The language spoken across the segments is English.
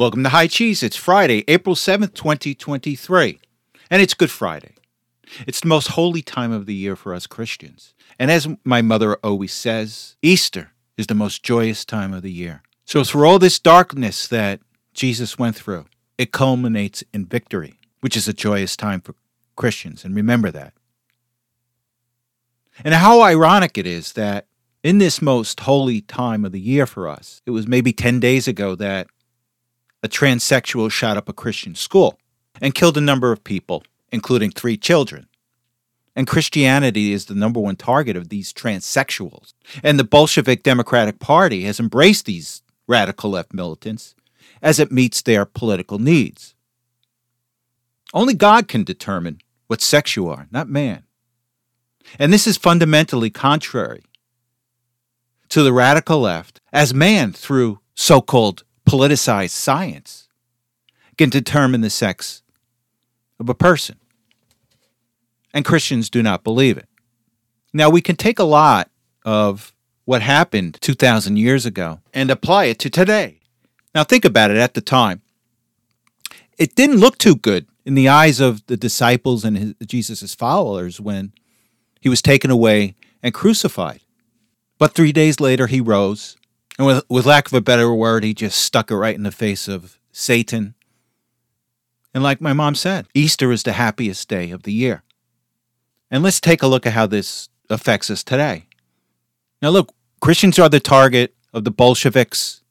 Welcome to High Cheese. It's Friday, April 7th, 2023. And it's Good Friday. It's the most holy time of the year for us Christians. And as my mother always says, Easter is the most joyous time of the year. So, for all this darkness that Jesus went through, it culminates in victory, which is a joyous time for Christians. And remember that. And how ironic it is that in this most holy time of the year for us, it was maybe 10 days ago that a transsexual shot up a Christian school and killed a number of people, including three children. And Christianity is the number one target of these transsexuals. And the Bolshevik Democratic Party has embraced these radical left militants as it meets their political needs. Only God can determine what sex you are, not man. And this is fundamentally contrary to the radical left, as man, through so called politicized science can determine the sex of a person. And Christians do not believe it. Now, we can take a lot of what happened 2,000 years ago and apply it to today. Now, think about it at the time. It didn't look too good in the eyes of the disciples and Jesus' followers when he was taken away and crucified. But three days later, he rose and with, with lack of a better word, he just stuck it right in the face of Satan. And like my mom said, Easter is the happiest day of the year. And let's take a look at how this affects us today. Now, look, Christians are the target of the Bolsheviks,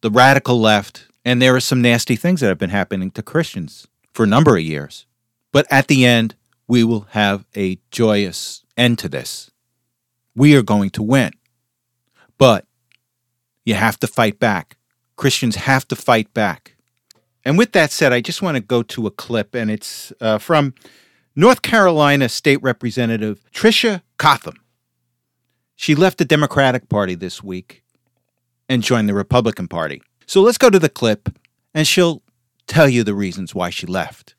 the radical left, and there are some nasty things that have been happening to Christians for a number of years. But at the end, we will have a joyous end to this. We are going to win. But you have to fight back. Christians have to fight back. And with that said, I just want to go to a clip, and it's uh, from North Carolina State Representative Tricia Cotham. She left the Democratic Party this week and joined the Republican Party. So let's go to the clip, and she'll tell you the reasons why she left.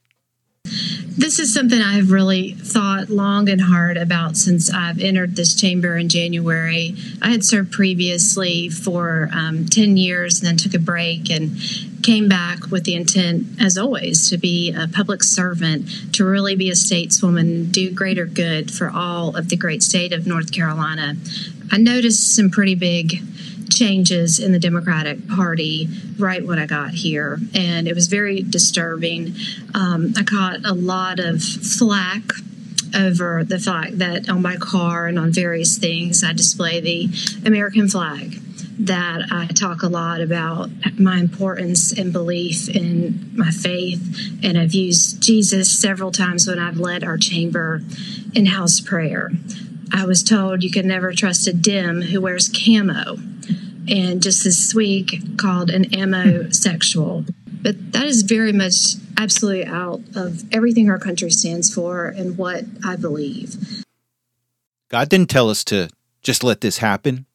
This is something I've really thought long and hard about since I've entered this chamber in January. I had served previously for um, 10 years and then took a break and came back with the intent, as always, to be a public servant, to really be a stateswoman, do greater good for all of the great state of North Carolina. I noticed some pretty big changes in the Democratic Party right when I got here, and it was very disturbing. Um, I caught a lot of flack over the fact that on my car and on various things I display the American flag. That I talk a lot about my importance and belief in my faith, and I've used Jesus several times when I've led our chamber in house prayer. I was told you can never trust a Dem who wears camo and just this week called an ammo sexual. But that is very much absolutely out of everything our country stands for and what I believe. God didn't tell us to just let this happen.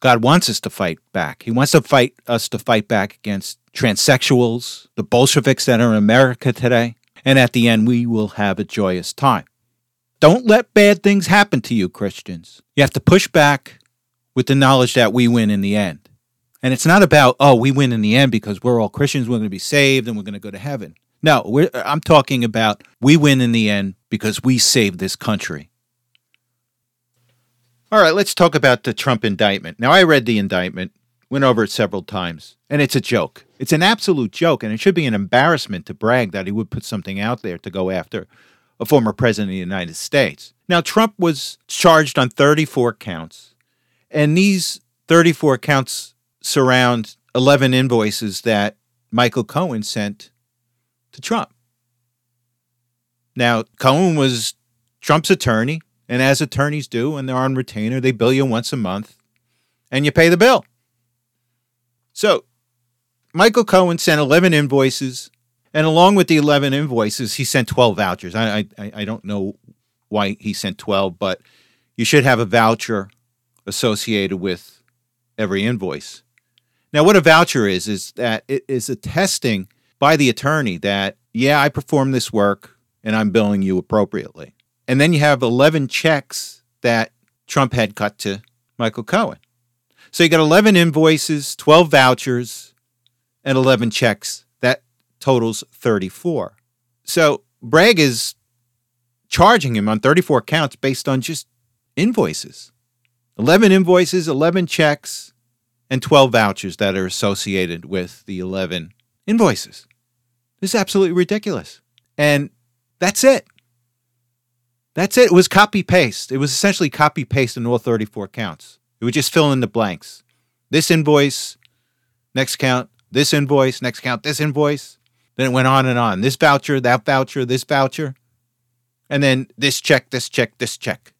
God wants us to fight back. He wants to fight us to fight back against transsexuals, the Bolsheviks that are in America today, and at the end we will have a joyous time. Don't let bad things happen to you, Christians. You have to push back with the knowledge that we win in the end. And it's not about, oh, we win in the end because we're all Christians, we're going to be saved, and we're going to go to heaven. No, I'm talking about we win in the end because we saved this country. All right, let's talk about the Trump indictment. Now, I read the indictment, went over it several times, and it's a joke. It's an absolute joke, and it should be an embarrassment to Bragg that he would put something out there to go after a former president of the United States. Now, Trump was charged on 34 counts and these 34 counts surround 11 invoices that Michael Cohen sent to Trump. Now, Cohen was Trump's attorney, and as attorneys do, and they're on retainer, they bill you once a month and you pay the bill. So, Michael Cohen sent 11 invoices, and along with the 11 invoices, he sent 12 vouchers. I, I, I don't know why he sent 12, but you should have a voucher associated with every invoice. Now, what a voucher is, is that it is attesting by the attorney that, yeah, I performed this work and I'm billing you appropriately. And then you have 11 checks that Trump had cut to Michael Cohen. So you got 11 invoices, 12 vouchers, and 11 checks. That totals 34. So Bragg is charging him on 34 counts based on just invoices 11 invoices, 11 checks, and 12 vouchers that are associated with the 11 invoices. This is absolutely ridiculous. And that's it. That's it. It was copy paste. It was essentially copy paste in all 34 counts. It would just fill in the blanks. This invoice, next count, this invoice, next count, this invoice. Then it went on and on. This voucher, that voucher, this voucher. And then this check, this check, this check.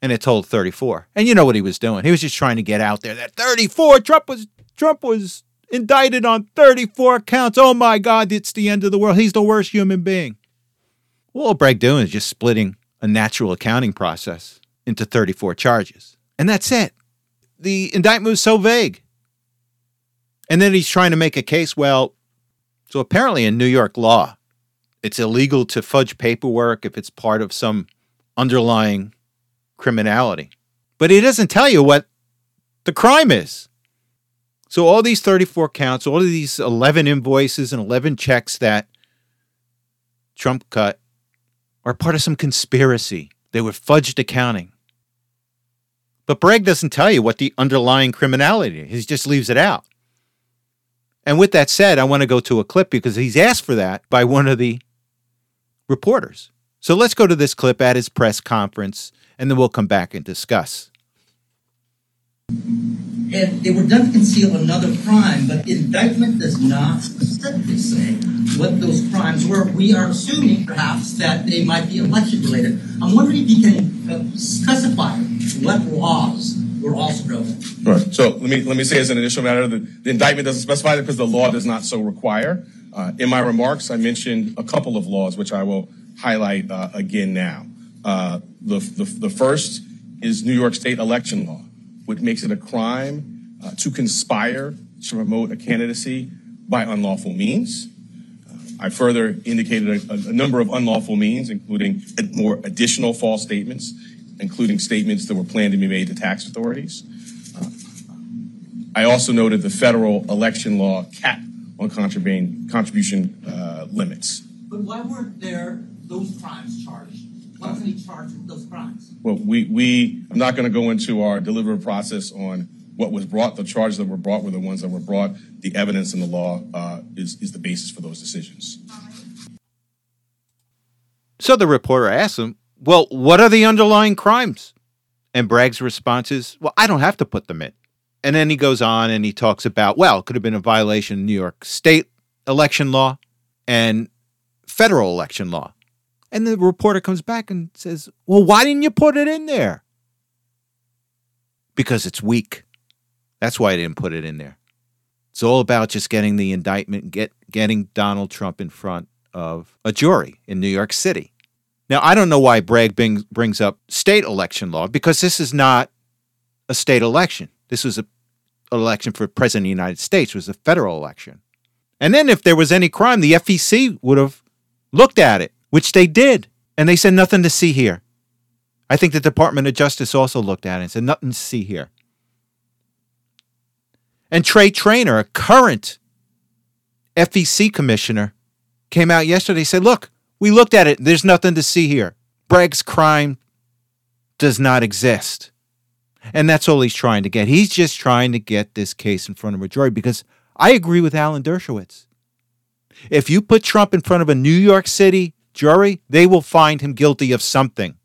And it told 34. And you know what he was doing. He was just trying to get out there that 34 Trump was Trump was indicted on 34 counts. Oh my God, it's the end of the world. He's the worst human being. Well, all Bragg doing is just splitting a natural accounting process into 34 charges. And that's it. The indictment was so vague. And then he's trying to make a case. Well, so apparently in New York law, it's illegal to fudge paperwork if it's part of some underlying criminality. But he doesn't tell you what the crime is. So all these 34 counts, all of these 11 invoices and 11 checks that Trump cut are part of some conspiracy. They were fudged accounting. But Bragg doesn't tell you what the underlying criminality is. He just leaves it out. And with that said, I want to go to a clip because he's asked for that by one of the reporters. So let's go to this clip at his press conference, and then we'll come back and discuss. And they were done to conceal another crime, but the indictment does not specifically say what those crimes were. We are assuming, perhaps, that they might be election related. I'm wondering if you can uh, specify what laws were also broken. Right. So let me let me say as an initial matter, the, the indictment doesn't specify that because the law does not so require. Uh, in my remarks, I mentioned a couple of laws, which I will highlight uh, again now. Uh, the, the, the first is New York State election law, which makes it a crime uh, to conspire to promote a candidacy by unlawful means. Uh, I further indicated a, a, number of unlawful means, including more additional false statements, including statements that were planned to be made to tax authorities. Uh, I also noted the federal election law cap on contribution uh, limits. But why weren't there those crimes charged? Why wasn't he charged with those crimes? Well, we, we I'm not going to go into our deliberative process on what was brought. The charges that were brought were the ones that were brought. The evidence in the law uh, is, is the basis for those decisions. So the reporter asked him, Well, what are the underlying crimes? And Bragg's response is, Well, I don't have to put them in. And then he goes on and he talks about, well, it could have been a violation of New York state election law and federal election law. And the reporter comes back and says, Well, why didn't you put it in there? Because it's weak. That's why I didn't put it in there. It's all about just getting the indictment, get getting Donald Trump in front of a jury in New York City. Now, I don't know why Bragg brings up state election law because this is not a state election. This was a election for president of the United States. It was a federal election. And then if there was any crime, the FEC would have looked at it, which they did. And they said nothing to see here. I think the Department of Justice also looked at it and said nothing to see here. And Trey Trainor, a current FEC commissioner, came out yesterday and said, look, we looked at it. There's nothing to see here. Bragg's crime does not exist. And that's all he's trying to get. He's just trying to get this case in front of a jury because I agree with Alan Dershowitz. If you put Trump in front of a New York City jury, they will find him guilty of something.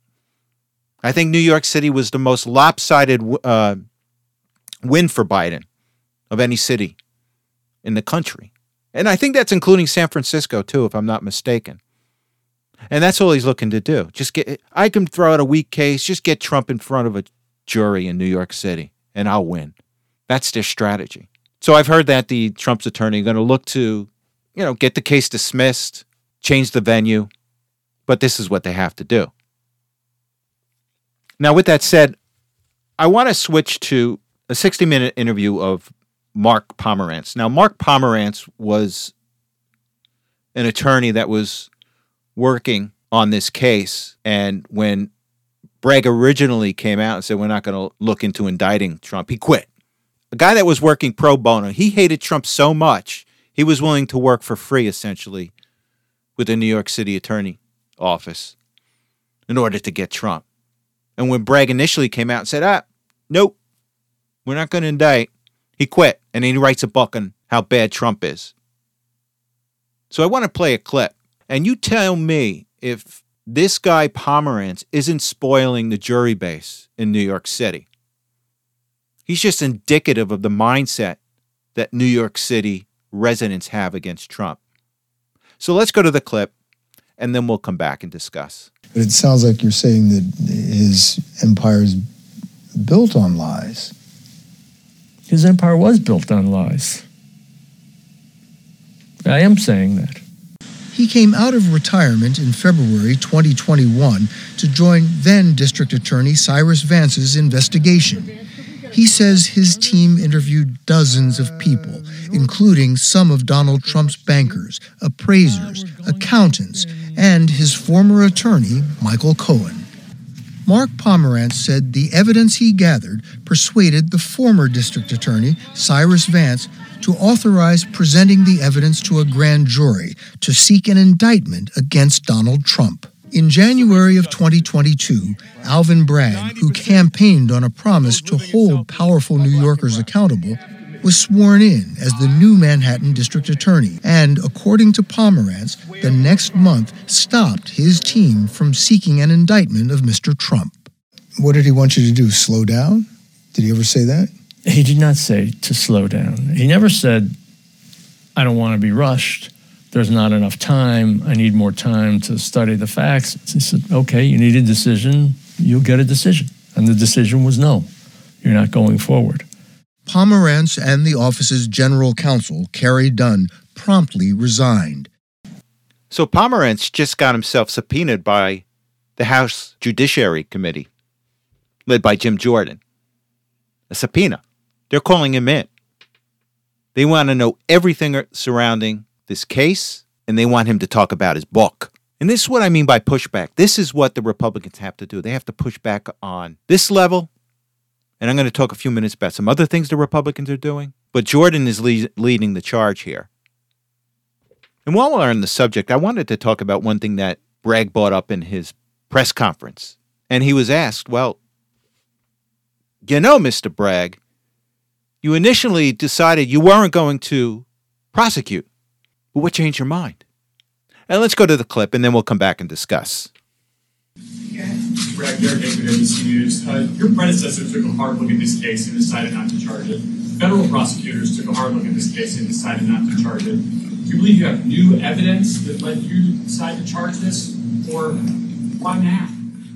I think New York City was the most lopsided uh, win for Biden of any city in the country. And I think that's including San Francisco, too, if I'm not mistaken. And that's all he's looking to do. Just get, I can throw out a weak case, just get Trump in front of a jury in New York City, and I'll win. That's their strategy. So I've heard that the Trump's attorney going to look to, you know, get the case dismissed, change the venue, but this is what they have to do. Now, with that said, I want to switch to a 60 minute interview of Mark Pomerantz. Now, Mark Pomerantz was an attorney that was working on this case. And when Bragg originally came out and said, We're not going to look into indicting Trump. He quit. A guy that was working pro bono, he hated Trump so much, He was willing to work for free, essentially, with the New York City Attorney Office in order to get Trump. And when Bragg initially came out and said, ah, nope, we're not going to indict, he quit. And he writes a book on how bad Trump is. So I want to play a clip. And you tell me if this guy Pomerantz isn't spoiling the jury base in New York City. He's just indicative of the mindset that New York City residents have against Trump. So let's go to the clip and then we'll come back and discuss. But it sounds like you're saying that his empire is built on lies. His empire was built on lies. I am saying that. He came out of retirement in February 2021 to join then District Attorney Cyrus Vance's investigation. He says his team interviewed dozens of people, including some of Donald Trump's bankers, appraisers, accountants, and his former attorney, Michael Cohen. Mark Pomerantz said the evidence he gathered persuaded the former district attorney, Cyrus Vance, to authorize presenting the evidence to a grand jury to seek an indictment against Donald Trump. In January of 2022, Alvin Bragg, who campaigned on a promise to hold powerful New Yorkers accountable, was sworn in as the new Manhattan District Attorney, and according to Pomerantz, the next month stopped his team from seeking an indictment of Mr. Trump. What did he want you to do? Slow down? Did he ever say that? He did not say to slow down. He never said, I don't want to be rushed there's not enough time. I need more time to study the facts. He said, okay, you need a decision. You'll get a decision. And the decision was no, you're not going forward. Pomerantz and the office's general counsel, Carey Dunn, promptly resigned. So Pomerantz just got himself subpoenaed by the House Judiciary Committee, led by Jim Jordan. A subpoena. They're calling him in. They want to know everything surrounding this case and they want him to talk about his book. And this is what I mean by pushback. This is what the Republicans have to do. They have to push back on this level. And I'm going to talk a few minutes about some other things the Republicans are doing. But Jordan is le- leading the charge here. And while we're on the subject, I wanted to talk about one thing that Bragg brought up in his press conference. And he was asked, Well, you know, Mr. Bragg, you initially decided you weren't going to prosecute. But what changed your mind? And let's go to the clip and then we'll come back and discuss. Bragg, Derek Aikman, NBC News. Uh, your predecessor took a hard look at this case and decided not to charge it. Federal prosecutors took a hard look at this case and decided not to charge it. Do you believe you have new evidence that led you to decide to charge this, or why now?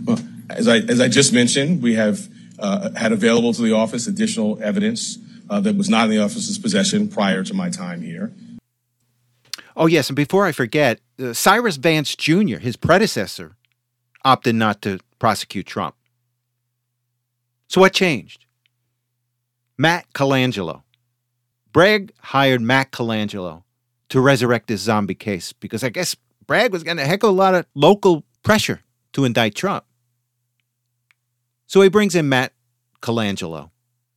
Well, as I as I just mentioned, we have uh, had available to the office additional evidence uh, that was not in the office's possession prior to my time here. Oh, yes. And before I forget, uh, Cyrus Vance Jr., his predecessor, opted not to prosecute Trump. So what changed? Matt Colangelo. Bragg hired Matt Colangelo to resurrect this zombie case because I guess Bragg was getting a heck of a lot of local pressure to indict Trump. So he brings in Matt Colangelo.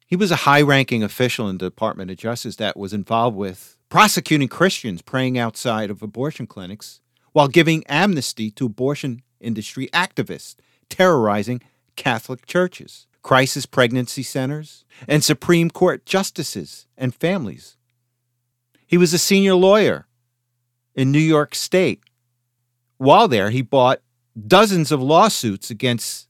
He was a high ranking official in the Department of Justice that was involved with prosecuting Christians praying outside of abortion clinics while giving amnesty to abortion industry activists terrorizing Catholic churches, crisis pregnancy centers, and Supreme Court justices and families. He was a senior lawyer in New York State. While there, he bought dozens of lawsuits against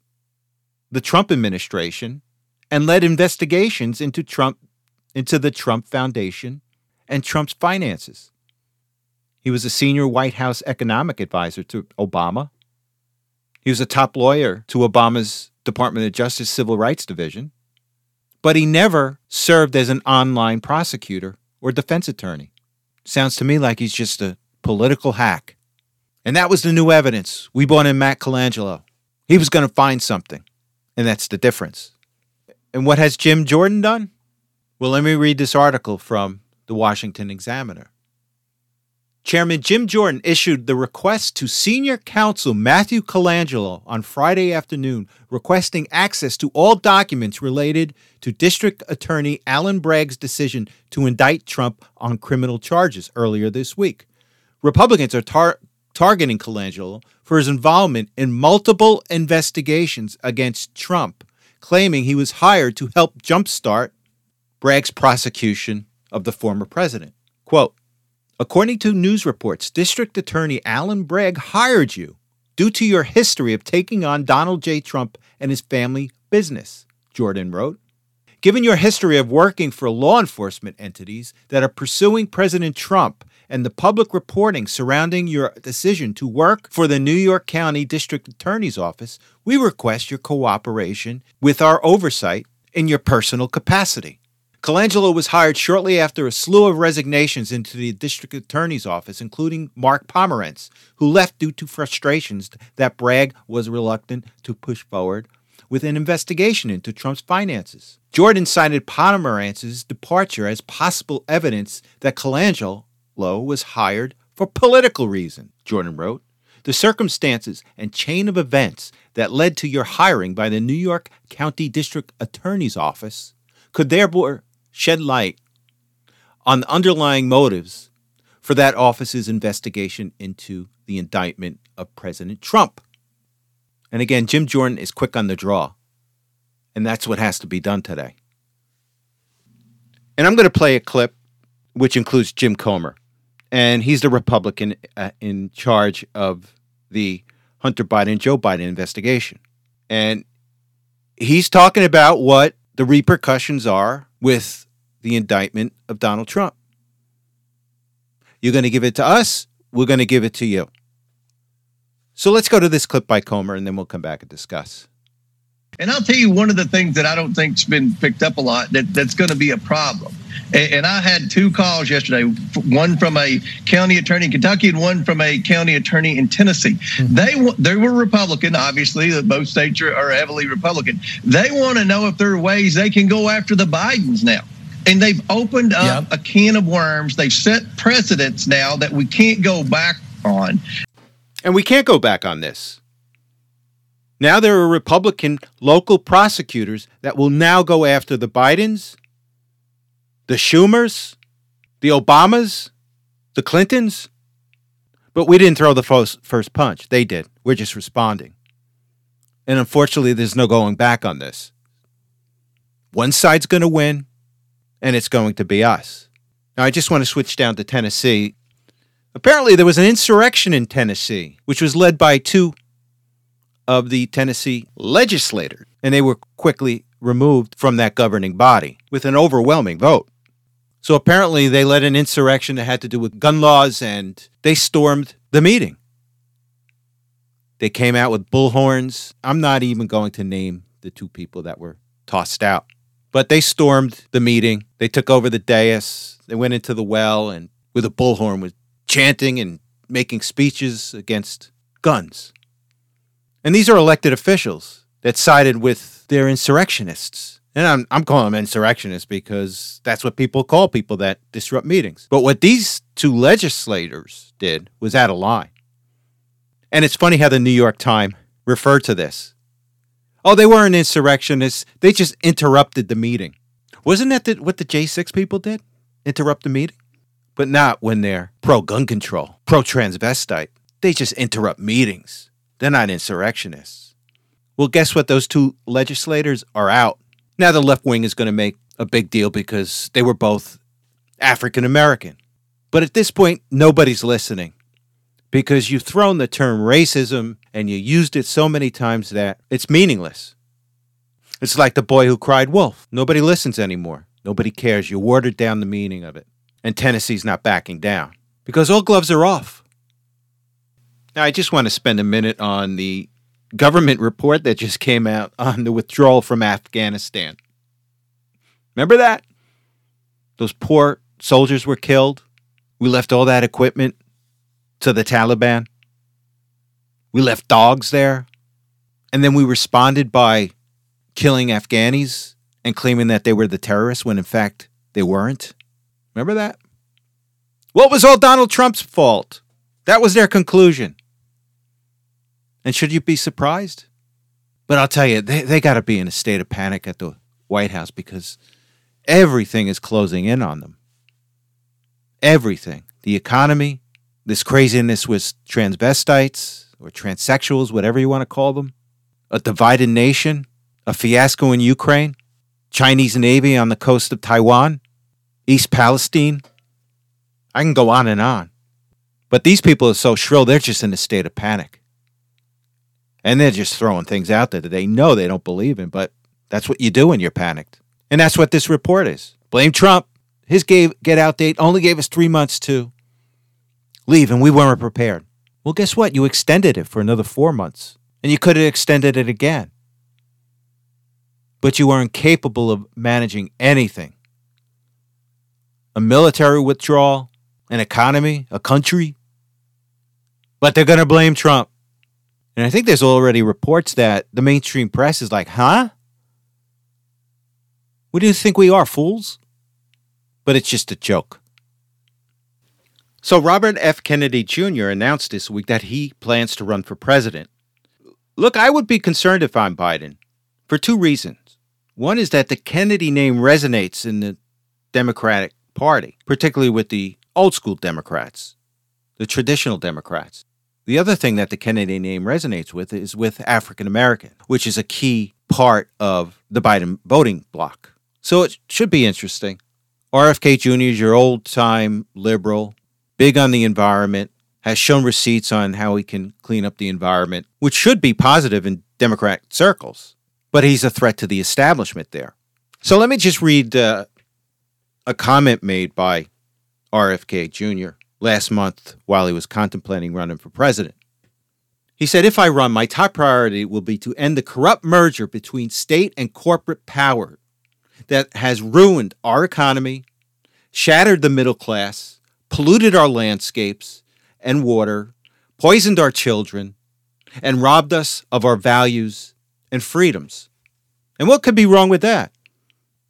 the Trump administration and led investigations into Trump into the Trump Foundation and Trump's finances. He was a senior White House economic advisor to Obama. He was a top lawyer to Obama's Department of Justice Civil Rights Division. But he never served as an online prosecutor or defense attorney. Sounds to me like he's just a political hack. And that was the new evidence. We brought in Matt Colangelo. He was going to find something. And that's the difference. And what has Jim Jordan done? Well, let me read this article from the Washington Examiner. Chairman Jim Jordan issued the request to senior counsel Matthew Colangelo on Friday afternoon, requesting access to all documents related to District Attorney Alan Bragg's decision to indict Trump on criminal charges earlier this week. Republicans are tar- targeting Colangelo for his involvement in multiple investigations against Trump, claiming he was hired to help jumpstart Bragg's prosecution of the former president. Quote, According to news reports, District Attorney Alvin Bragg hired you due to your history of taking on Donald J. Trump and his family business, Jordan wrote. Given your history of working for law enforcement entities that are pursuing President Trump and the public reporting surrounding your decision to work for the New York County District Attorney's Office, we request your cooperation with our oversight in your personal capacity. Colangelo was hired shortly after a slew of resignations into the district attorney's office, including Mark Pomerantz, who left due to frustrations that Bragg was reluctant to push forward with an investigation into Trump's finances. Jordan cited Pomerantz's departure as possible evidence that Colangelo was hired for political reasons, Jordan wrote. The circumstances and chain of events that led to your hiring by the New York County District Attorney's Office could therefore shed light on the underlying motives for that office's investigation into the indictment of President Trump. And again, Jim Jordan is quick on the draw. And that's what has to be done today. And I'm going to play a clip which includes Jim Comer. And he's the Republican uh, in charge of the Hunter Biden Joe Biden investigation. And he's talking about what the repercussions are with the indictment of Donald Trump. You're going to give it to us, we're going to give it to you. So let's go to this clip by Comer and then we'll come back and discuss. And I'll tell you one of the things that I don't think's been picked up a lot that, that's going to be a problem. And, and I had two calls yesterday, one from a county attorney in Kentucky and one from a county attorney in Tennessee. Mm-hmm. They they were Republican, obviously. Both states are, are heavily Republican. They want to know if there are ways they can go after the Bidens now and they've opened up yep. a can of worms. They've set precedents now that we can't go back on. And we can't go back on this. Now there are Republican local prosecutors that will now go after the Bidens, the Schumers, the Obamas, the Clintons. But we didn't throw the first punch. They did. We're just responding. And unfortunately, there's no going back on this. One side's going to win and it's going to be us. Now, I just want to switch down to Tennessee. Apparently, there was an insurrection in Tennessee, which was led by two of the Tennessee legislators, and they were quickly removed from that governing body with an overwhelming vote. So apparently, they led an insurrection that had to do with gun laws, and they stormed the meeting. They came out with bullhorns. I'm not even going to name the two people that were tossed out. But they stormed the meeting. They took over the dais. They went into the well and with a bullhorn was chanting and making speeches against guns. And these are elected officials that sided with their insurrectionists. And I'm, I'm calling them insurrectionists because that's what people call people that disrupt meetings. But what these two legislators did was add a line. And it's funny how the New York Times referred to this. Oh, they weren't insurrectionists. They just interrupted the meeting. Wasn't that the, what the J6 people did? Interrupt the meeting? But not when they're pro gun control, pro transvestite. They just interrupt meetings. They're not insurrectionists. Well, guess what? Those two legislators are out. Now the left wing is going to make a big deal because they were both African American. But at this point, nobody's listening because you've thrown the term racism and you used it so many times that it's meaningless. It's like the boy who cried wolf. Nobody listens anymore. Nobody cares. You watered down the meaning of it. And Tennessee's not backing down because all gloves are off. Now, I just want to spend a minute on the government report that just came out on the withdrawal from Afghanistan. Remember that? Those poor soldiers were killed. We left all that equipment to the Taliban. We left dogs there. And then we responded by killing Afghanis and claiming that they were the terrorists when in fact they weren't. Remember that? What was all Donald Trump's fault? That was their conclusion. And should you be surprised? But I'll tell you, they, they got to be in a state of panic at the White House because everything is closing in on them. Everything. The economy, this craziness with transvestites or transsexuals, whatever you want to call them, a divided nation, a fiasco in Ukraine, Chinese Navy on the coast of Taiwan, East Palestine. I can go on and on. But these people are so shrill, they're just in a state of panic. And they're just throwing things out there that they know they don't believe in, but that's what you do when you're panicked. And that's what this report is. Blame Trump. His gave, get out date only gave us three months to leave, and we weren't prepared. Well, guess what? You extended it for another four months, and you could have extended it again. But you are incapable of managing anything a military withdrawal, an economy, a country. But they're going to blame Trump. And I think there's already reports that the mainstream press is like, huh? What do you think we are, fools? But it's just a joke. So, Robert F. Kennedy Jr. announced this week that he plans to run for president. Look, I would be concerned if I'm Biden for two reasons. One is that the Kennedy name resonates in the Democratic Party, particularly with the old school Democrats, the traditional Democrats. The other thing that the Kennedy name resonates with is with African American, which is a key part of the Biden voting bloc. So it should be interesting. RFK Jr. is your old time liberal, big on the environment, has shown receipts on how he can clean up the environment, which should be positive in Democrat circles. But he's a threat to the establishment there. So let me just read uh, a comment made by RFK Jr. last month while he was contemplating running for president. He said, If I run, my top priority will be to end the corrupt merger between state and corporate power that has ruined our economy, shattered the middle class, polluted our landscapes and water, poisoned our children, and robbed us of our values and freedoms. And what could be wrong with that?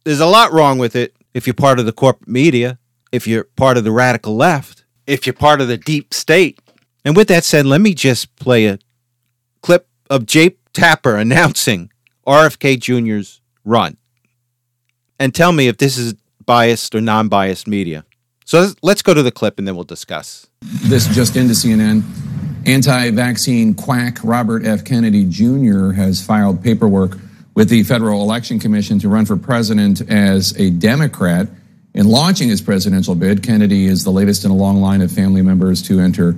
There's a lot wrong with it if you're part of the corporate media, if you're part of the radical left, if you're part of the deep state. And with that said, let me just play a clip of Jake Tapper announcing RFK Jr.'s run. And tell me if this is biased or non biased media. So let's go to the clip and then we'll discuss. This just into CNN. Anti vaccine quack Robert F. Kennedy Jr. has filed paperwork with the Federal Election Commission to run for president as a Democrat. In launching his presidential bid, Kennedy is the latest in a long line of family members to enter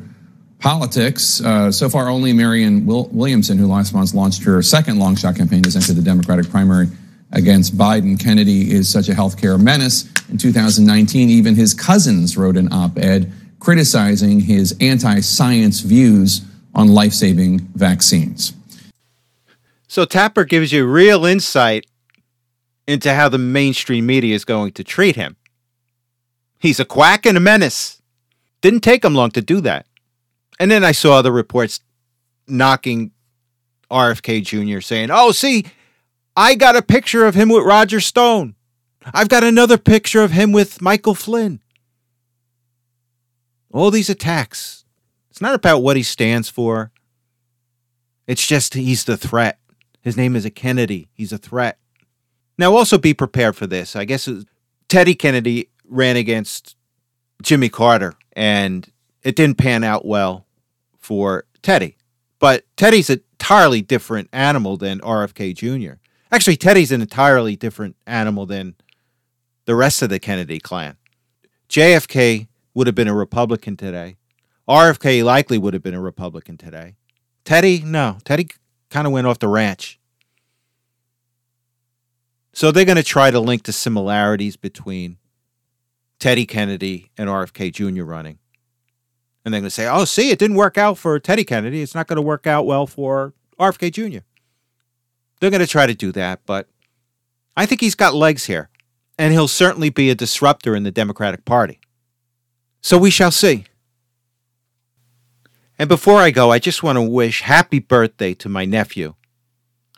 politics. Uh, so far, only Marianne Williamson, who last month launched her second long shot campaign, has entered the Democratic primary against Biden. Kennedy is such a healthcare menace. In 2019, even his cousins wrote an op ed criticizing his anti science views on life saving vaccines. So Tapper gives you real insight into how the mainstream media is going to treat him. He's a quack and a menace. Didn't take him long to do that. And then I saw the reports knocking RFK Jr., saying, Oh, see, I got a picture of him with Roger Stone. I've got another picture of him with Michael Flynn. All these attacks. It's not about what he stands for. It's just he's the threat. His name is a Kennedy. He's a threat. Now, also be prepared for this. I guess Teddy Kennedy ran against Jimmy Carter, and it didn't pan out well for Teddy. But Teddy's an entirely different animal than RFK Jr. Actually, Teddy's an entirely different animal than the rest of the Kennedy clan. JFK would have been a Republican today. RFK likely would have been a Republican today. Teddy, no. Teddy kind of went off the ranch. So they're going to try to link the similarities between Teddy Kennedy and RFK Jr. running. And they're going to say, oh, see, it didn't work out for Teddy Kennedy. It's not going to work out well for RFK Jr. They're going to try to do that, but I think he's got legs here. And he'll certainly be a disruptor in the Democratic Party. So we shall see. And before I go, I just want to wish happy birthday to my nephew.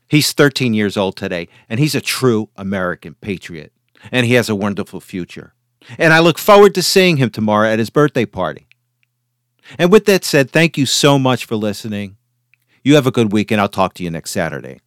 He's 13 years old today, and he's a true American patriot, and he has a wonderful future. And I look forward to seeing him tomorrow at his birthday party. And with that said, thank you so much for listening. You have a good week, and I'll talk to you next Saturday.